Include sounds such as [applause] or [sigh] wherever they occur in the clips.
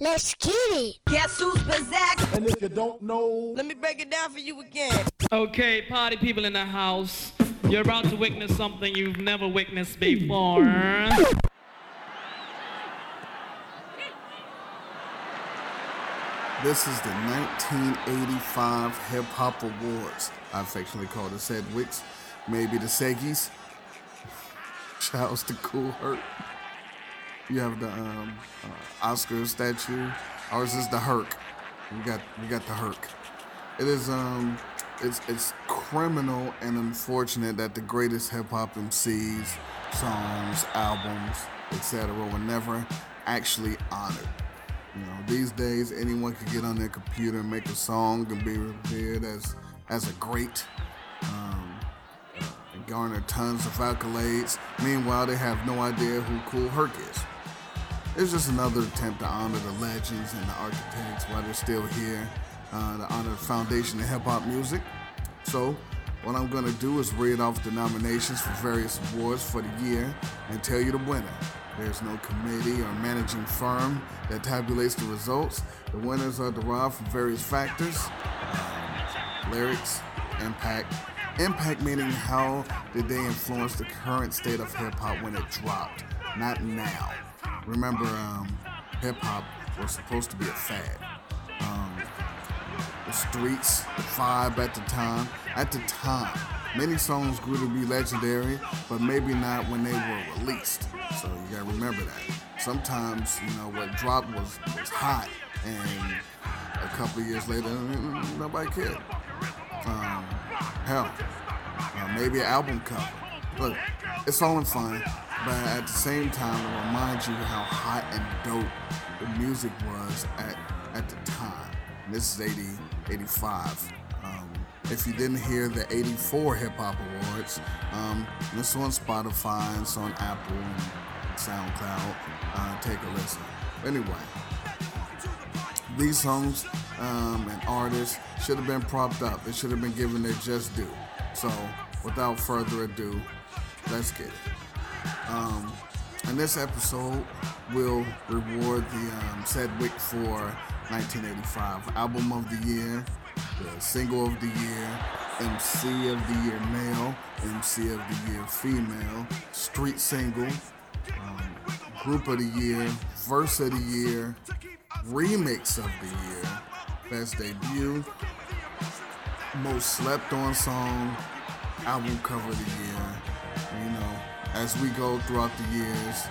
Let's get it. Guess who's possessed? And if you don't know, Let me break it down for you again. Okay, party people in the house. You're about to witness something you've never witnessed before. This is the 1985 Hip Hop Awards. I affectionately call the Sedgwicks, maybe the Seggies. Shouts to Kool Herc. You have the um, uh, Oscar statue. Ours is the Herc. We got we got the Herc. It is um, it's it's criminal and unfortunate that the greatest hip hop MCs, songs, albums, etc. were never actually honored. You know, these days anyone can get on their computer and make a song and be revered as as a great, um, and garner tons of accolades. Meanwhile, they have no idea who Kool Herc is. It's just another attempt to honor the legends and the architects while they're still here, uh, to honor the foundation of hip hop music. So, what I'm gonna do is read off the nominations for various awards for the year and tell you the winner. There's no committee or managing firm that tabulates the results. The winners are derived from various factors um, lyrics, impact. Impact meaning how did they influence the current state of hip hop when it dropped, not now. Remember, um, hip hop was supposed to be a fad. Um, the streets, the vibe at the time. At the time, many songs grew to be legendary, but maybe not when they were released. So you gotta remember that. Sometimes, you know, what dropped was, was hot, and a couple years later, mm, nobody cared. Um, hell, uh, maybe an album cover. Look, it's all in fun, but at the same time, it reminds you how hot and dope the music was at, at the time. And this is 80, 85. Um, if you didn't hear the 84 Hip Hop Awards, um, it's on Spotify, it's on Apple and SoundCloud. Uh, take a listen. Anyway, these songs um, and artists should have been propped up. They should have been given their just due. So, without further ado, let's get it. Um, in this episode, we'll reward the um, Sedgwick for 1985 Album of the Year, the Single of the Year, MC of the Year Male, MC of the Year Female, Street Single, um, Group of the Year, Verse of the Year, Remix of the Year, Best Debut, Most Slept On Song, Album Cover of the Year. You know, as we go throughout the years,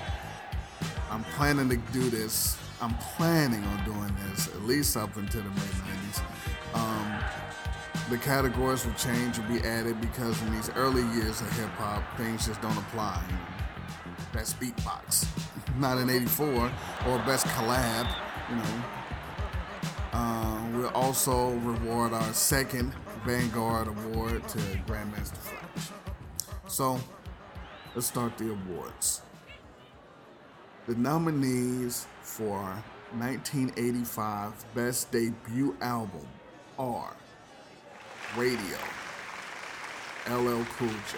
I'm planning to do this. I'm planning on doing this at least up until the mid 90s. Um, the categories will change and be added because in these early years of hip hop, things just don't apply. Best beatbox, [laughs] not in '84, or best collab. You know, uh, we'll also reward our second Vanguard Award to Grandmaster Flash. So, let's start the awards. The nominees for 1985 Best Debut Album are Radio, LL Cool J,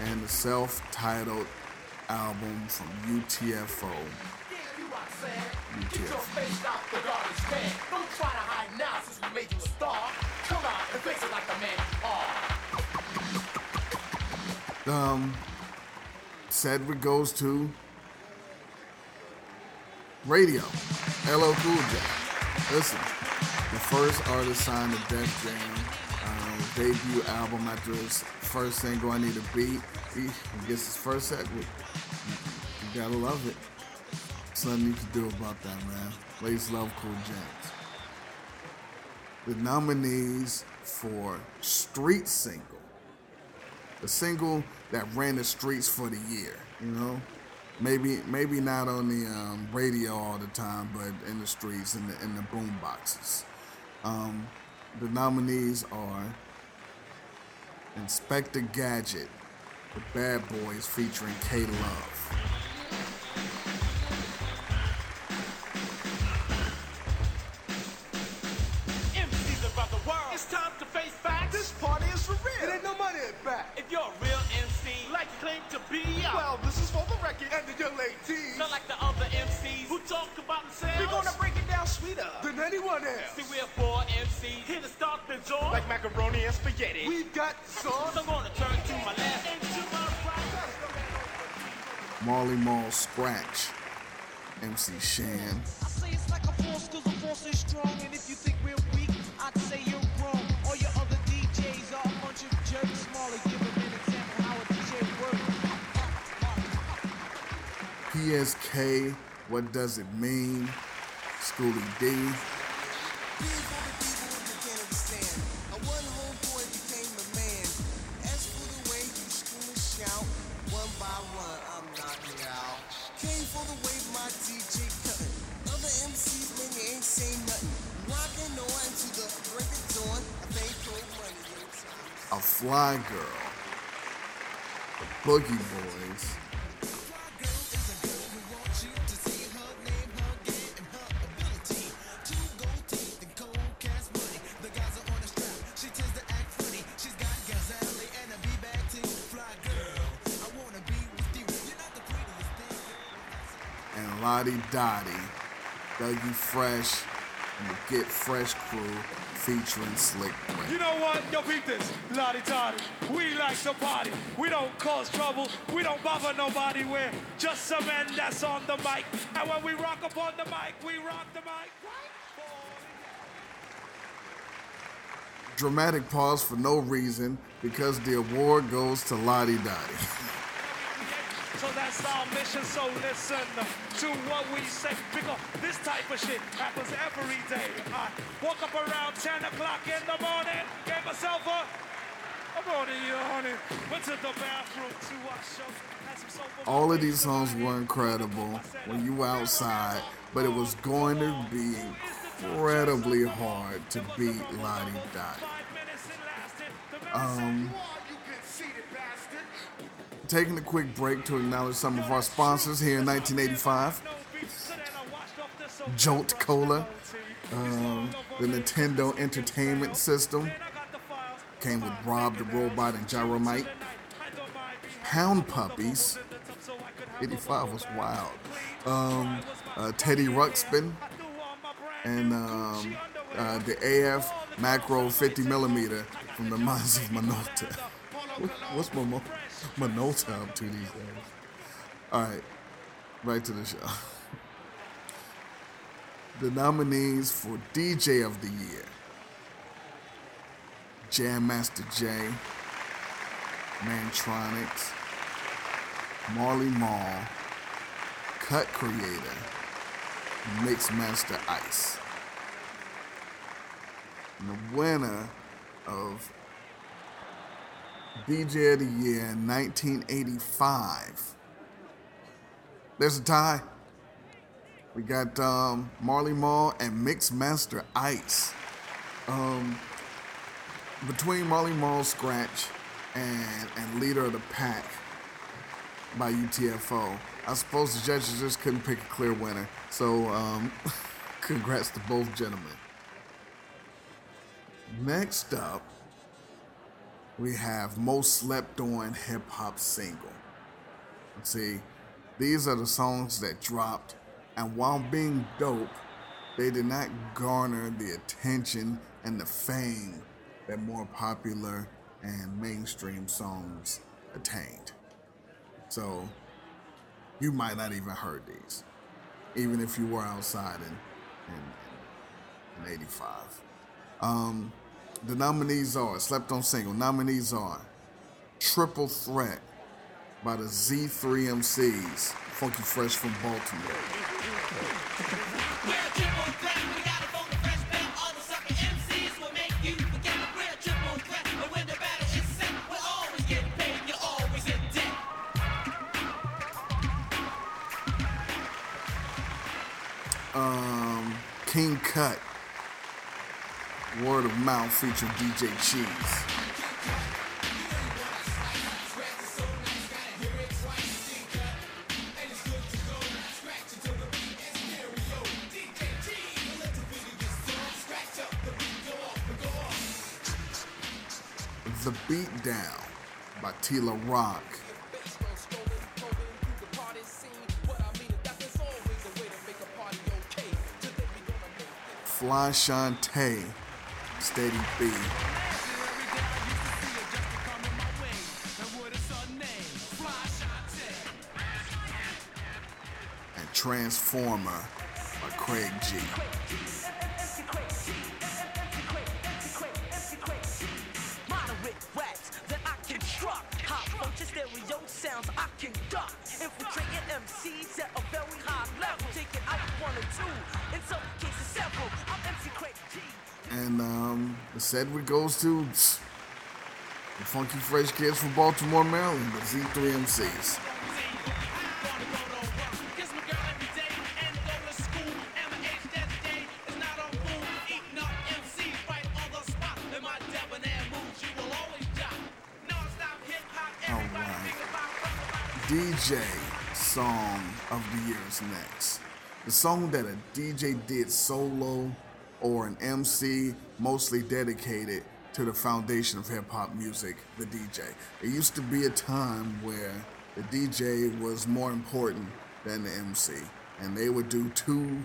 And the self-titled album from UTFO. Get your face out the garbage can. Don't try to hide now since we made you a star. Come on and face it like a man. UTFO. Um, Sedgwick goes to radio. LL Cool J. Listen, The first artist signed to Def Jam. Uh, debut album after his first single, I Need a Beat. He, gets his first set with. You gotta love it. Something you can do about that, man. Ladies love Cool James. The nominees for Street Single. The single that ran the streets for the year, you know? Maybe maybe not on the um, radio all the time, but in the streets, in the, in the boom boxes. Um, the nominees are Inspector Gadget, The Bad Boys featuring K Love. MCs around the world. It's time to face facts. This party is for real. It ain't no money in back. If you're real MC, like you claim to be, Well, this is for the record and the young ladies. not like the other MCs who talk about themselves. We're gonna break it down sweeter than anyone else. See, we're four MCs here to start the joint. Like macaroni and spaghetti. We've got sauce. So I'm gonna turn to my left and to my right. Marley Marl Scratch, MC Shan, I say it's like a force cause the force is strong And if you think we're PSK, What Does It Mean, Schoolly D, A Fly Girl, Boogie Boys, Dottie, Dougie Fresh, and the Get Fresh crew featuring Slick Rick. You know what? Yo, beat this. La Di Da Di. We like to party. We don't cause trouble. We don't bother nobody. We're just some men that's on the mic. And when we rock up on the mic, we rock the mic. Dramatic pause for no reason because the award goes to La Di Da Di. [laughs] So that's our mission. So listen to what we say. Because this type of shit happens every day. I woke up around 10 o'clock in the morning, gave myself a, a morning yawning, went to the bathroom to wash up. had some soap on All of these songs were incredible when you were outside, but it was going to be incredibly hard to beat Lottie Dottie. Five minutes it lasted. The Um, You conceited bastard. Taking a quick break to acknowledge some of our sponsors here in 1985. Jolt Cola, um, the Nintendo Entertainment System, came with Rob the Robot and Gyromite. Pound Puppies, 85 was wild. Um, uh, Teddy Ruxpin, and um, uh, the AF Macro 50 millimeter from the [laughs] mines of Minolta. What- What's Momo- Minolta time to these days? All right, right to the show. [laughs] The nominees for DJ of the Year Jam Master Jay, Mantronix, Marley Marl, Cut Creator, Mix Master Ice. And the winner of DJ of the Year in 1985. There's a tie. We got um, Marley Marl and Mix Master Ice. Um, between Marley Marl Scratch and, and Leader of the Pack by UTFO, I suppose the judges just couldn't pick a clear winner. So, um, [laughs] congrats to both gentlemen. Next up, we have most slept on hip hop single. See, these are the songs that dropped, and while being dope, they did not garner the attention and the fame that more popular and mainstream songs attained. So, you might not even heard these, even if you were outside and, and, in 85. Um, the nominees are, slept on single, nominees are Triple Threat by the Z3 MCs, Funky Fresh from Baltimore. Um, King Kut, Word of Mouth featuring DJ Cheese. The Beatdown by Tila Rock. Fly Shantae, Steady B. And Transformer by Craig G. Stereo sounds I can duck. Infiltrating MCs at a very high level. Taking out one or two. In some cases, several. I'm MC Craig. And um, the Sedgwick goes to the Funky Fresh Kids from Baltimore, Maryland, the Z3 MCs. DJ song of the year is next. The song that a DJ did solo or an MC mostly dedicated to the foundation of hip hop music, the DJ. It used to be a time where the DJ was more important than the MC, and they would do two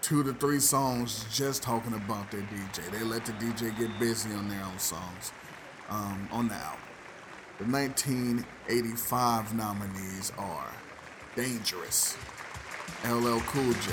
two to three songs just talking about their DJ. They let the DJ get busy on their own songs um, on the album. The 1985 nominees are Dangerous, LL Cool J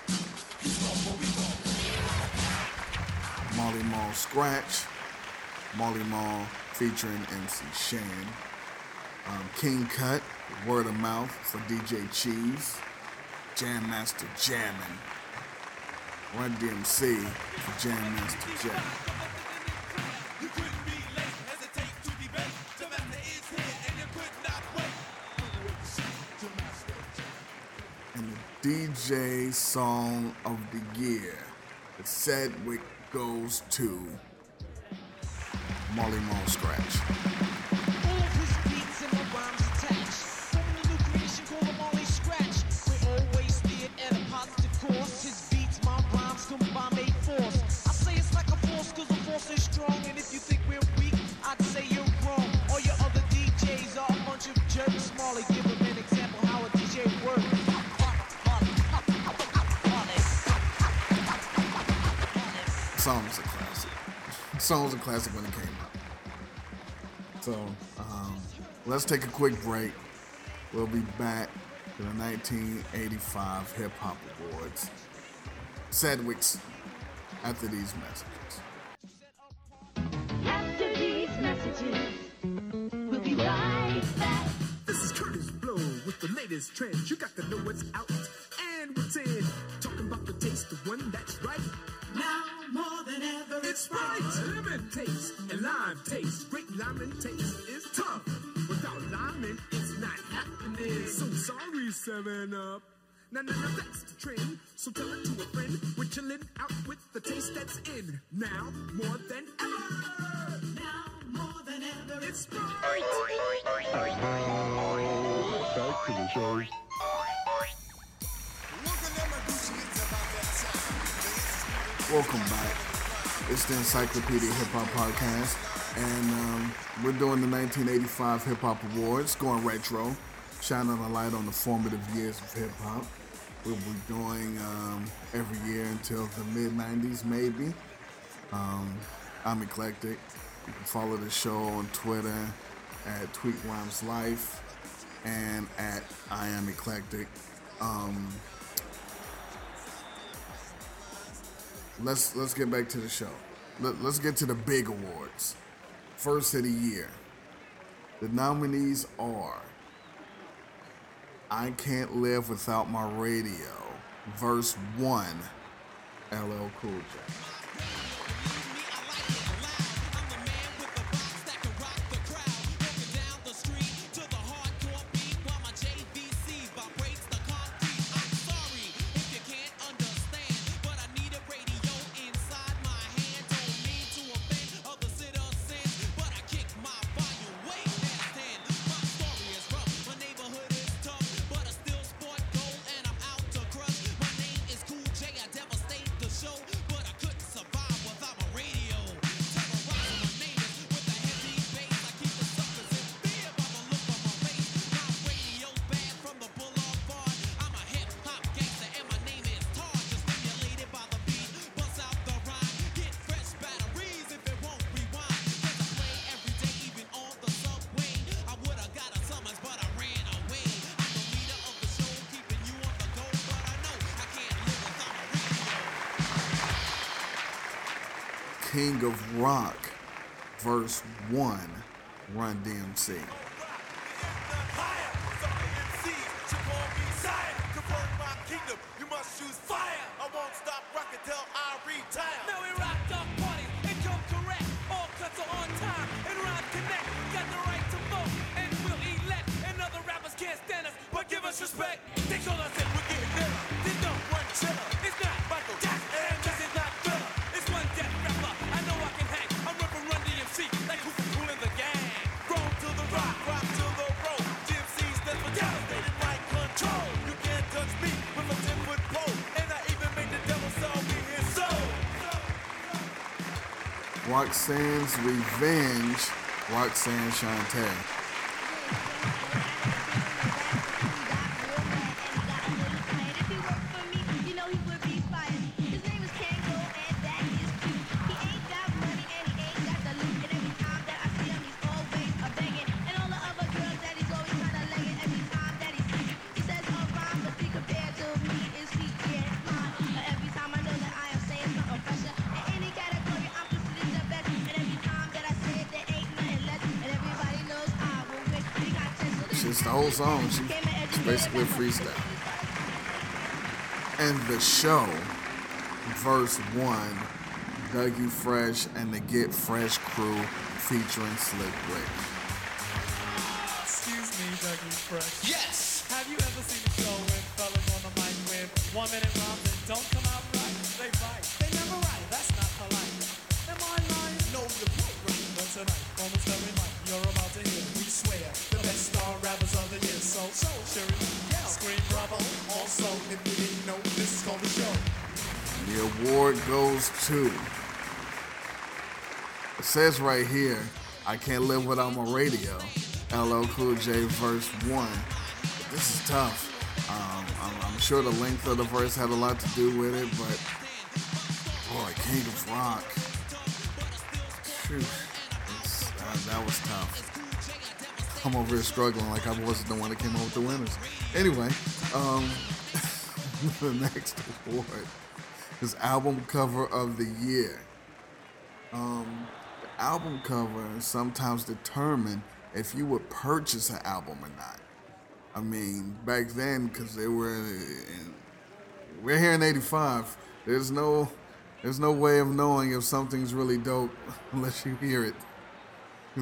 Marl Scratch, Marley Marl featuring MC Shan, um, King Kut, Word of Mouth for DJ Cheese, Jam Master Jammin', Run DMC for Jam Master Jam. And the DJ Song of the Year, the Sedgwick goes to Marley Marl Scratch. Song was a classic when it came out. So, um, let's take a quick break. We'll be back to the 1985 Hip Hop Awards. Sedgwick's after these messages. After these messages, we'll be right back. This is Kurtis Blow with the latest trends. You got to know what's out taste and lime taste. Great lemon taste is tough. Without lemon, it's not happening. So sorry, 7 Up. Now, now, now that's the trend. So tell it to a friend. We're chilling out with the taste that's in. Now more than ever. Now more than ever. It's Sprite. Back to the show. Welcome back. It's the Encyclopedia Hip Hop Podcast, and um, we're doing the 1985 Hip Hop Awards, going retro, shining a light on the formative years of hip hop. We'll be doing um, every year until the mid 90s, maybe. Um, I'm eclectic. You can follow the show on Twitter at Tweet Rhymes Life and at I Am Eclectic. Um, let's let's get back to the show. Let, let's get to the big awards. First of the year. The nominees are I Can't Live Without My Radio, verse 1, LL Cool J. King of Rock, verse 1, Run DMC. Roxanne's Revenge, Roxanne Shante. Whole song. She, it's basically a freestyle. And the show, verse one, Dougie Fresh and the Get Fresh crew featuring Slick Rick. Award goes to. It says right here, I can't live without my radio. LL Cool J verse one. This is tough. Um, I'm, I'm sure the length of the verse had a lot to do with it, but boy, King of Rock. It's- that, that was tough. I'm over here struggling like I wasn't the one that came up with the winners. Anyway, um, [laughs] the next award is album cover of the year. Um, the album cover sometimes determine if you would purchase an album or not. I mean, back then, because they were in, we're here in '85. There's no, there's no way of knowing if something's really dope [laughs] unless you hear it.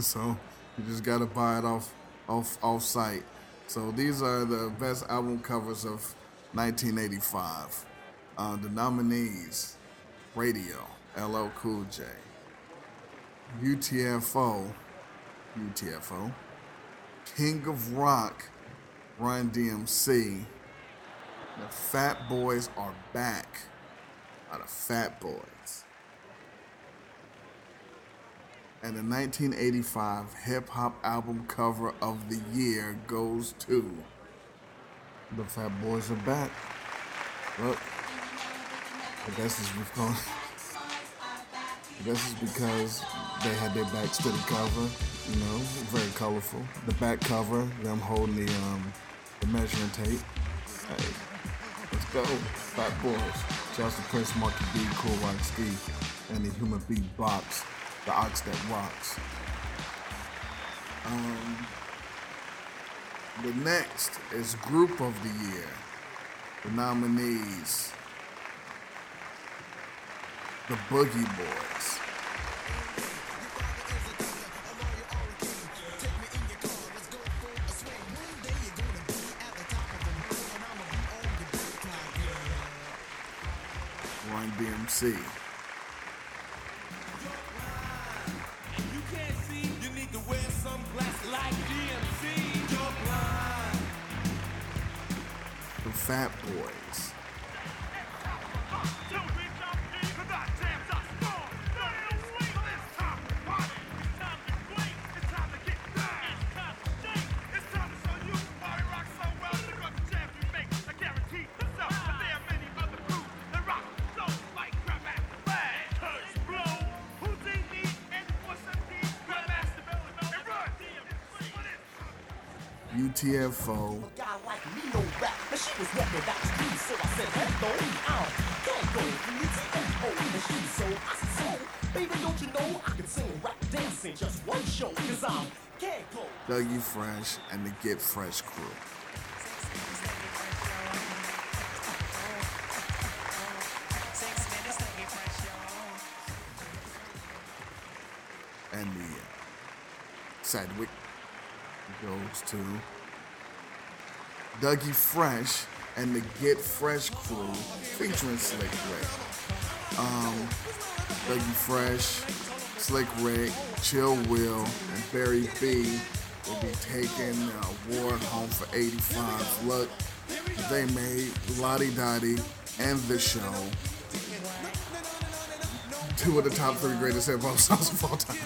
So you just gotta buy it off, off, off site. So these are the best album covers of 1985. Uh, the nominees Radio, LL Cool J, UTFO, UTFO, King of Rock, Run DMC. The Fat Boys are back. The Fat Boys. And the 1985 hip hop album cover of the year goes to The Fat Boys Are Back. Look, I guess it's because I guess it's because they had their backs to the cover, you know, very colorful. The back cover, them holding the um the measuring tape. Hey, let's go, Fat Boys. To Prince Markie Dee, Kool Rock Ski, and the Human Beat Box, the Ox that rocks. Um, the next is Group of the Year. The nominees the Boogie Boys. Run DMC. Go. Dougie Fresh and the Get Fresh crew. And the uh, Sedgwick goes to Dougie Fresh and the Get Fresh crew featuring Slick Rick. Um, Dougie Fresh, Slick Rick, Chill Will, and Barry B will be taking the award home for 85. Look, they made La Di Da Di and the show two of the top three greatest hip hop [laughs] songs of all time.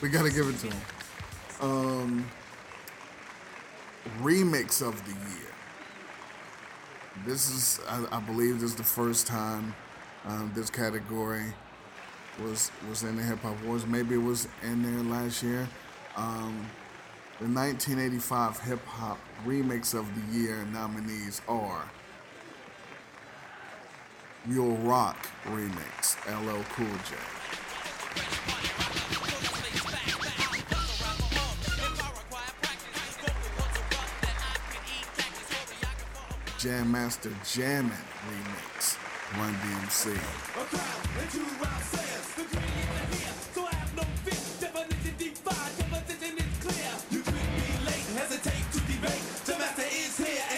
We gotta give it to them. Um, remix of the year. This is, I, I believe, this is the first time um, this category was was in the hip hop awards. Maybe it was in there last year. Um, the 1985 hip hop remix of the year nominees are You'll Rock remix, LL Cool J. here Master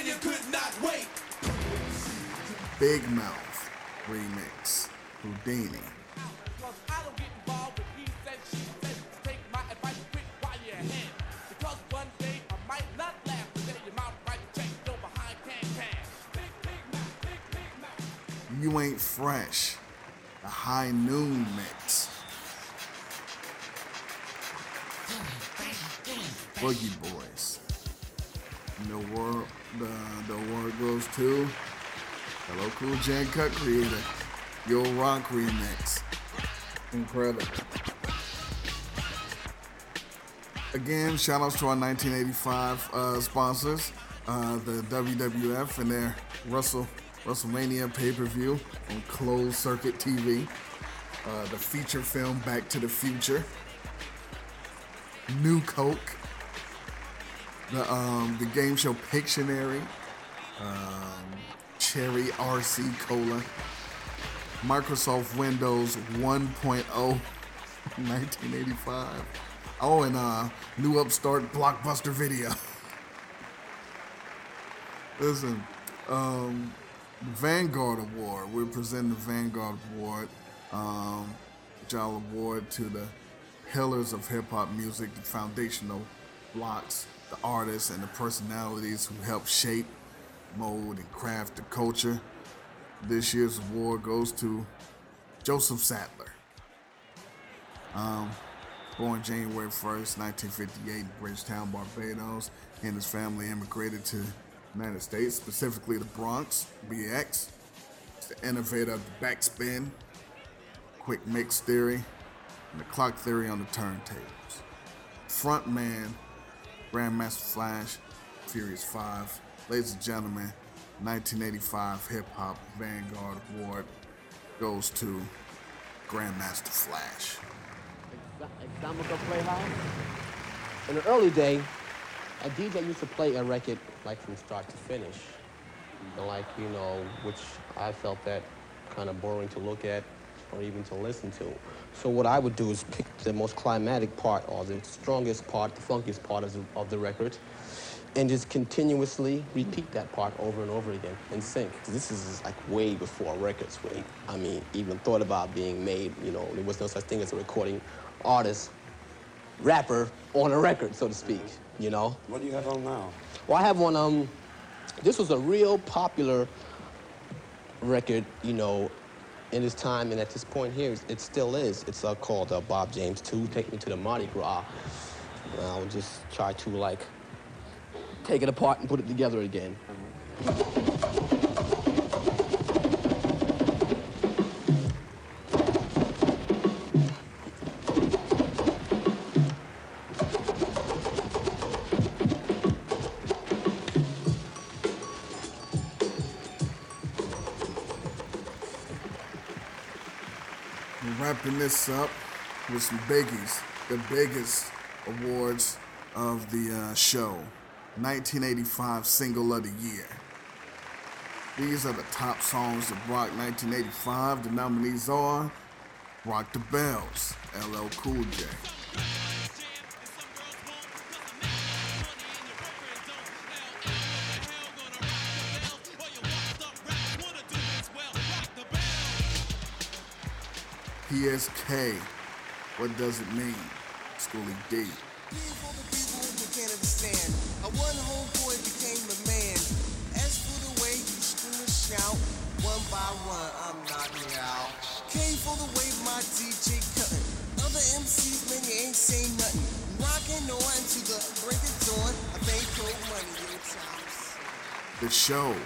you remix, not wait. Big Mouth remix, Whodini. Fresh, the High Noon mix. Boogie Boys. And the award, the, the award goes to LL Cool J Cut Creator. Yo Rock remix. Incredible. Again, shout outs to our 1985 uh, sponsors, uh, the WWF and their Russell WrestleMania pay-per-view on closed circuit TV. Uh, the feature film Back to the Future. New Coke. The um, the game show Pictionary. Um, Cherry RC Cola. Microsoft Windows 1.0 1985. [laughs] Oh, and uh, new upstart blockbuster video. [laughs] Listen, Um, Vanguard Award. We're presenting the Vanguard Award, um, Jal Award to the pillars of hip hop music, the foundational blocks, the artists, and the personalities who help shape, mold, and craft the culture. This year's award goes to Joseph Saddler. Um, born January 1st, 1958 in Bridgetown, Barbados. He and his family immigrated to the United States, specifically the Bronx, BX. The innovator of the backspin, quick mix theory, and the clock theory on the turntables. Frontman, Grandmaster Flash, Furious 5. Ladies and gentlemen, 1985 Hip Hop Vanguard Award goes to Grandmaster Flash. In the early day, a DJ used to play a record like from start to finish. And like, you know, which I felt that kind of boring to look at or even to listen to. So what I would do is pick the most climatic part or the strongest part, the funkiest part of the, of the record, and just continuously repeat that part over and over again in sync. This is like way before records were, I mean, even thought about being made. You know, there was no such thing as a recording artist, rapper on a record, so to speak. You know. What do you have on now? Well, I have one. Um, this was a real popular record. You know, in its time, and at this point here, it still is. It's uh, called uh, Bob James 2, Take Me to the Mardi Gras. And I'll just try to like take it apart and put it together again. We're up with some biggies, the biggest awards of the uh, show. 1985 Single of the Year. These are the top songs that rocked 1985. The nominees are Rock the Bells, LL Cool J. PSK, what does it mean? Schoolly D. you can't understand. A one homeboy became a man. As for the way you scream and shout, one by one I'm knocking out. Came for the way my DJ cutting. Other MCs, man, you ain't saying nothing. Rocking on to the break of dawn. I cold money in times. The show,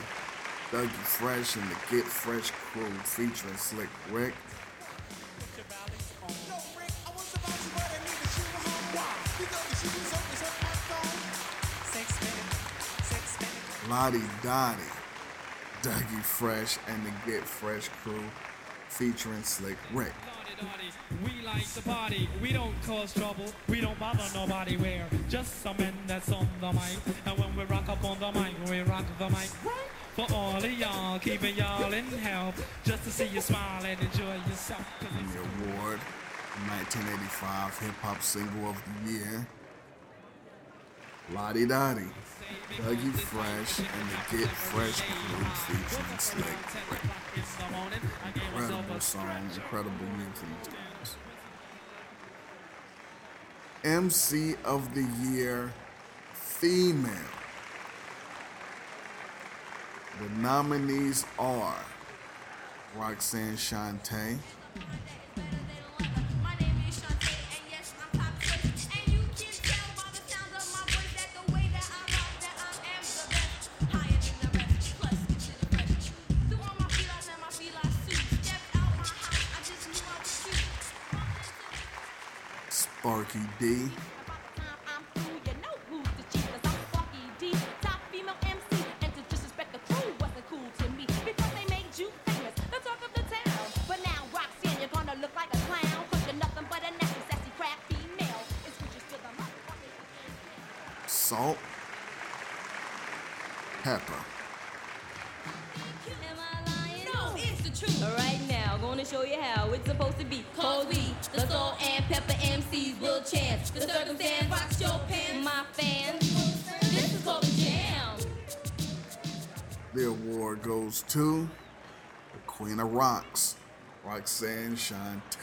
Dougie Fresh and the Get Fresh crew featuring Slick Rick. Lottie Dottie, Dougie Fresh and the Get Fresh crew featuring Slick Rick. We like to party, we don't cause trouble, we don't bother nobody. We're just some men that's on the mic. And when we rock up on the mic, we rock the mic. For all of y'all, keeping y'all in health, just to see you smile and enjoy yourself. And the award, 1985 Hip Hop Single of the Year. La Di Da Di, Dougie Fresh and the Get Fresh crew featuring Slick Rick. Incredible song, incredible music. MC of the Year, female. The nominees are Roxanne Shante, Sparky Roxanne Shante.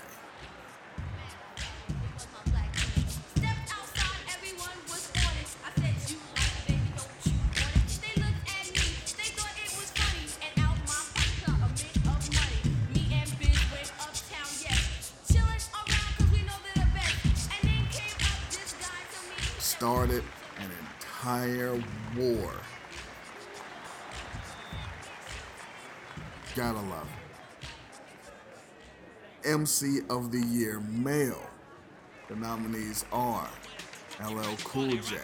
Started an entire war. Gotta love it. MC of the Year male. The nominees are LL Cool J,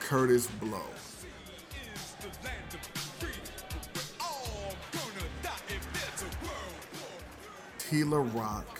Kurtis Blow, Tila Rock,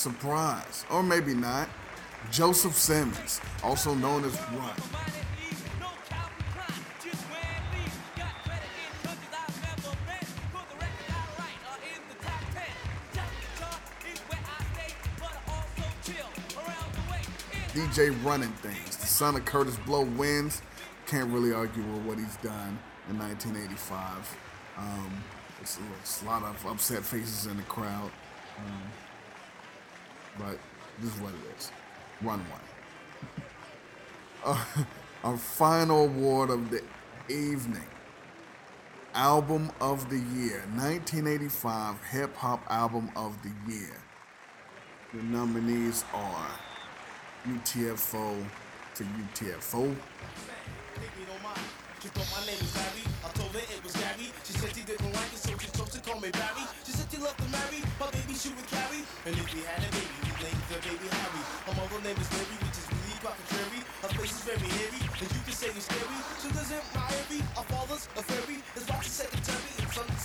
surprise, or maybe not, Joseph Simmons, also known as Run. DJ running things. The son of Kurtis Blow wins. Can't really argue with what he's done in 1985. Um, it's, it's a lot of upset faces in the crowd. Um, but this is what it is. Run one. Uh, [laughs] our final award of the evening. Album of the Year. 1985 Hip Hop Album of the Year. The nominees are UTFO to UTFO. She thought my name was. I told her it was Gary. She said she didn't like it, so she chose to call me Barry. She said she loved to marry, baby she would carry. And if we had a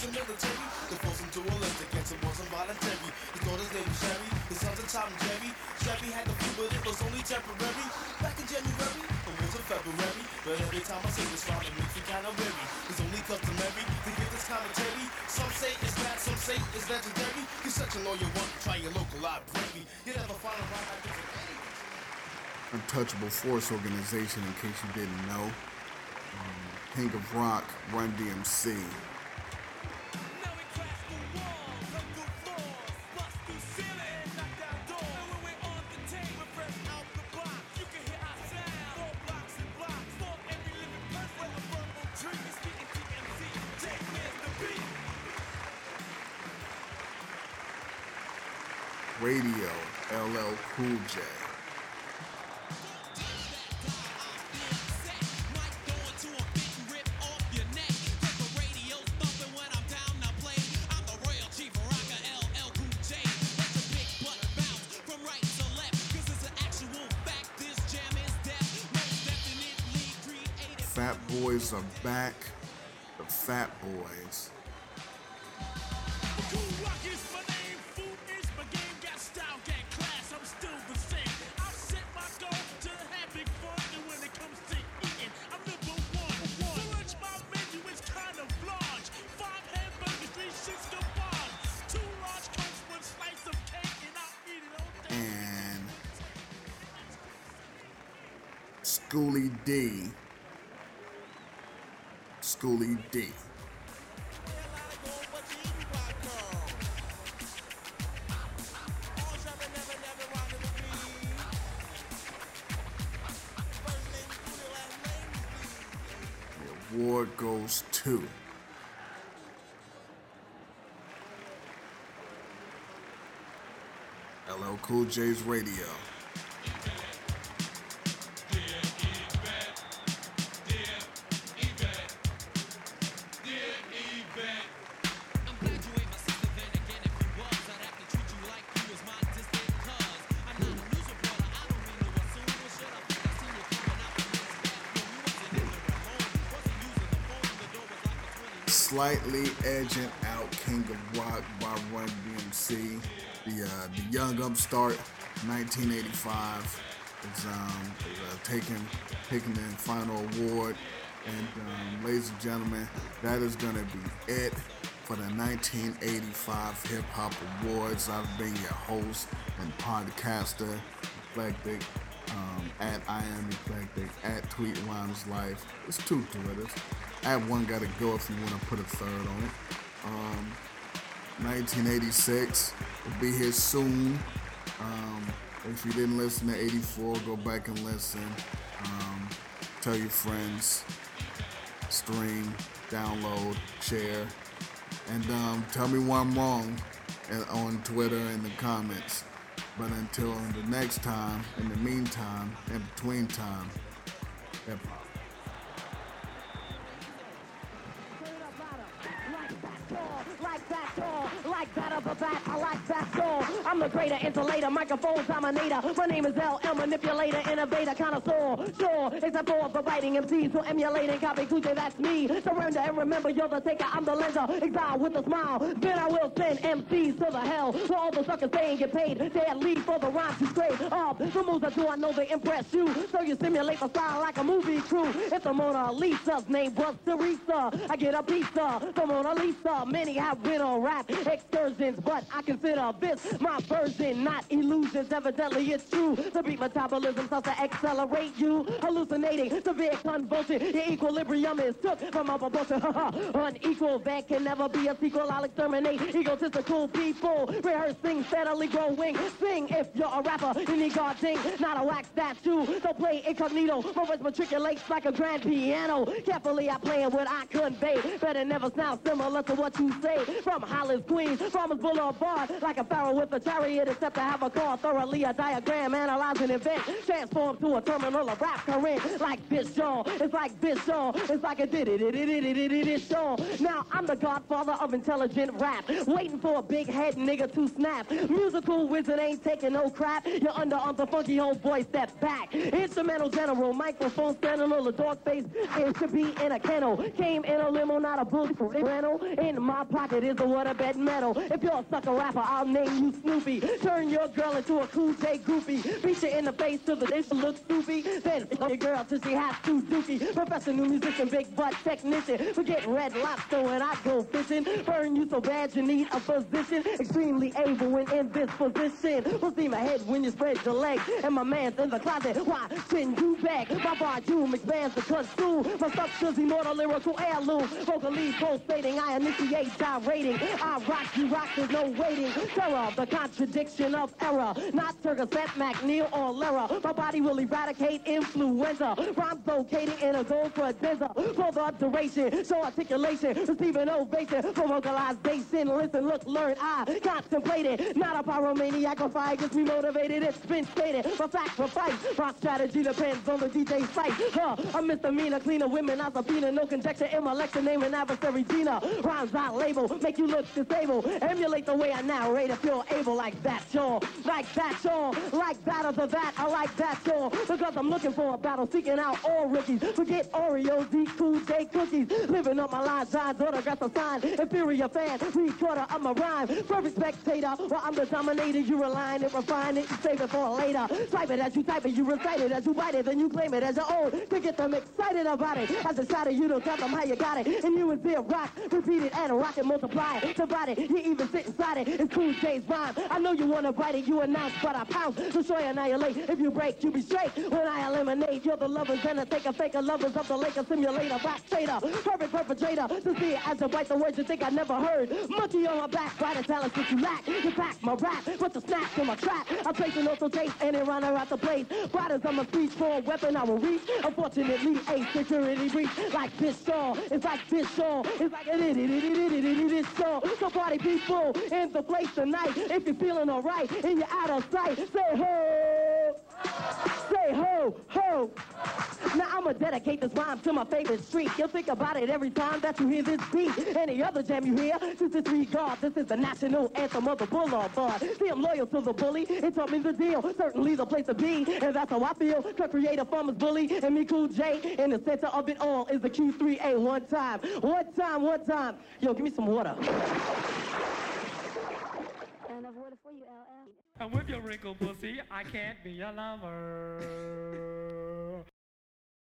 a military. They forced him to a against it wasn't voluntary. His daughter's name Sherry. His son's a Tom Jerry. Sherry had the flu, but it was only temporary. Back in January, it was in February. But every time I say this rhyme, it makes me kinda weary. It's only customary to give this commentary. Some say it's bad, some say it's legendary. You're such a lawyer, try your local library. You never find a rhyme like this Untouchable Force organization, in case you didn't know. King of Rock, Run DMC. Radio, LL Cool J. Fat Boys. And Schoolly D. Schoolly D. The award goes to LL Cool J's Radio. Slightly edging out King of Rock by Run DMC. The uh, the young upstart, 1985, is, um, is uh, taking taking the final award. And um, ladies and gentlemen, that is gonna be it for the 1985 Hip Hop Awards. I've been your host and podcaster, Eclectic, um, at I am Eclectic, at Tweet Rhymes Life. It's two Twitters. At one gotta go if you wanna put a third on it. Um, 1986 will be here soon. Um, if you didn't listen to 84, go back and listen. Um, tell your friends, stream, download, share, and um, tell me why I'm wrong on Twitter in the comments. But until the next time, in the meantime, in between time, hip hop. Greater insulator, microphone dominator. My name is LL, manipulator, innovator, connoisseur. Sure, except for the writing MCs who emulating, copy Tuesday, that's me. Surrender and remember, you're the taker, I'm the lender. Exile with a smile, then I will send MCs to the hell. For all the suckers saying get paid, they'll leave for the rhymes to scrape up. The moves I do, I know they impress you. So you simulate my style like a movie crew. If the Mona Lisa's name was Teresa, I get a pizza. The Mona Lisa, many have been on rap excursions, but I consider this my not illusions. Evidently, it's true. The beat metabolism starts to accelerate you, hallucinating severe convulsion. Your equilibrium is took from a proportion. [laughs] Unequal, that can never be a sequel. I'll exterminate egotistical people, rehearsing, steadily growing. Sing if you're a rapper, you need guarding, not a wax statue. Don't play incognito, voice matriculates like a grand piano. Carefully, I play what I convey. Better never sound similar to what you say. From Hollis, Queens, Farmers Boulevard, like a pharaoh with a chariot, except to have a car thoroughly a diagram, analyze an event, transform to a terminal of rap current, like this song. It's like this song. It's like a did it, it, it, it, it, it, it song. Now I'm the godfather of intelligent rap, waiting for a big head nigga to snap. Musical wizard ain't taking no crap. You're under on the funky old boy, step back. Instrumental general, microphone standing on the dog face. It should be in a kennel. Came in a limo, not a bullet rental. In my pocket is a waterbed metal. If you're a sucker rapper, I'll name you Snoopy. Turn your girl into a cool J groupie. Beat you in the face till the dish looks stoopy. Then your girl till she has to dookie. Professional musician, big butt technician. Forget red lobster when I go fishing. Burn you so bad you need a physician. Extremely able when in this position. Will see my head when you spread your legs. And my man's in the closet. Why send you back? My volume expands the construe. My substance immortal lyrical heirloom. Vocally pulsating, I initiate gyrating. I rock you, rock, there's no waiting. Terror, the contradiction of error. Not Turgaset, McNeil, or Lera. My body will eradicate influenza. Rhymes locating in a gold credenza. For the duration, show articulation. Receive an ovation for vocalization. Listen, look, learn, I contemplate it. Not a pyromaniac or fire gets me motivated. It's been stated. My fight, My strategy depends on the DJ's sight. Huh, a misdemeanor, cleaner women, I subpoena. No conjecture in my lecture, name an adversary Gina. Rhymes I label, make you look disabled. Emulate the way I narrate if you're able like that, sure. Like that, sure. Like that of the that, I like that, sure. Because I'm looking for a battle, seeking out all rookies. Forget Oreos, eat cool day cookies. Living on my line, signs, autographs a sign. Inferior fan, recorder of my rhyme. Perfect spectator, well, I'm the dominator. You relying it, refine it, save it for later. Type it as you type it, you recite it as you write it, then you claim it as your own. To get them excited about it. As a shot you don't tell them how you got it. And you and there rock, repeat it and rock it, multiply it. Divide it, you even sit inside it. It's cool J's rhyme. I know you wanna bite it, you announce, but I pounce. Destroy, annihilate. If you break, you be straight. When I eliminate, you're the lovers and I take a faker. Lovers of the lake, a simulator, rock trader. Perfect perpetrator. To see it as you write the words you think I never heard. Monkey on my back, write the talents that you lack. You back my rap, put the snaps in my trap. I place an auto taste and it runner out the place. Riders on my speech for a weapon I will reach. Unfortunately, a security breach like this song. It's like this song. It's like it it it it it it it it this song. So party people in the place tonight. If you're feeling alright and you're out of sight, say ho. Say ho, ho. Now I'm I'ma dedicate this rhyme to my favorite street. You'll think about it every time that you hear this beat. Any other jam you hear, to disregard. This is the national anthem of the Boulevard. See, I'm loyal to the bully. It taught me the deal. Certainly the place to be, and that's how I feel. To create a farmer's bully, and me, Cool J, in the center of it all is the Q3A. One time, one time, one time. Yo, give me some water. And and with your wrinkled pussy, I can't be a lover.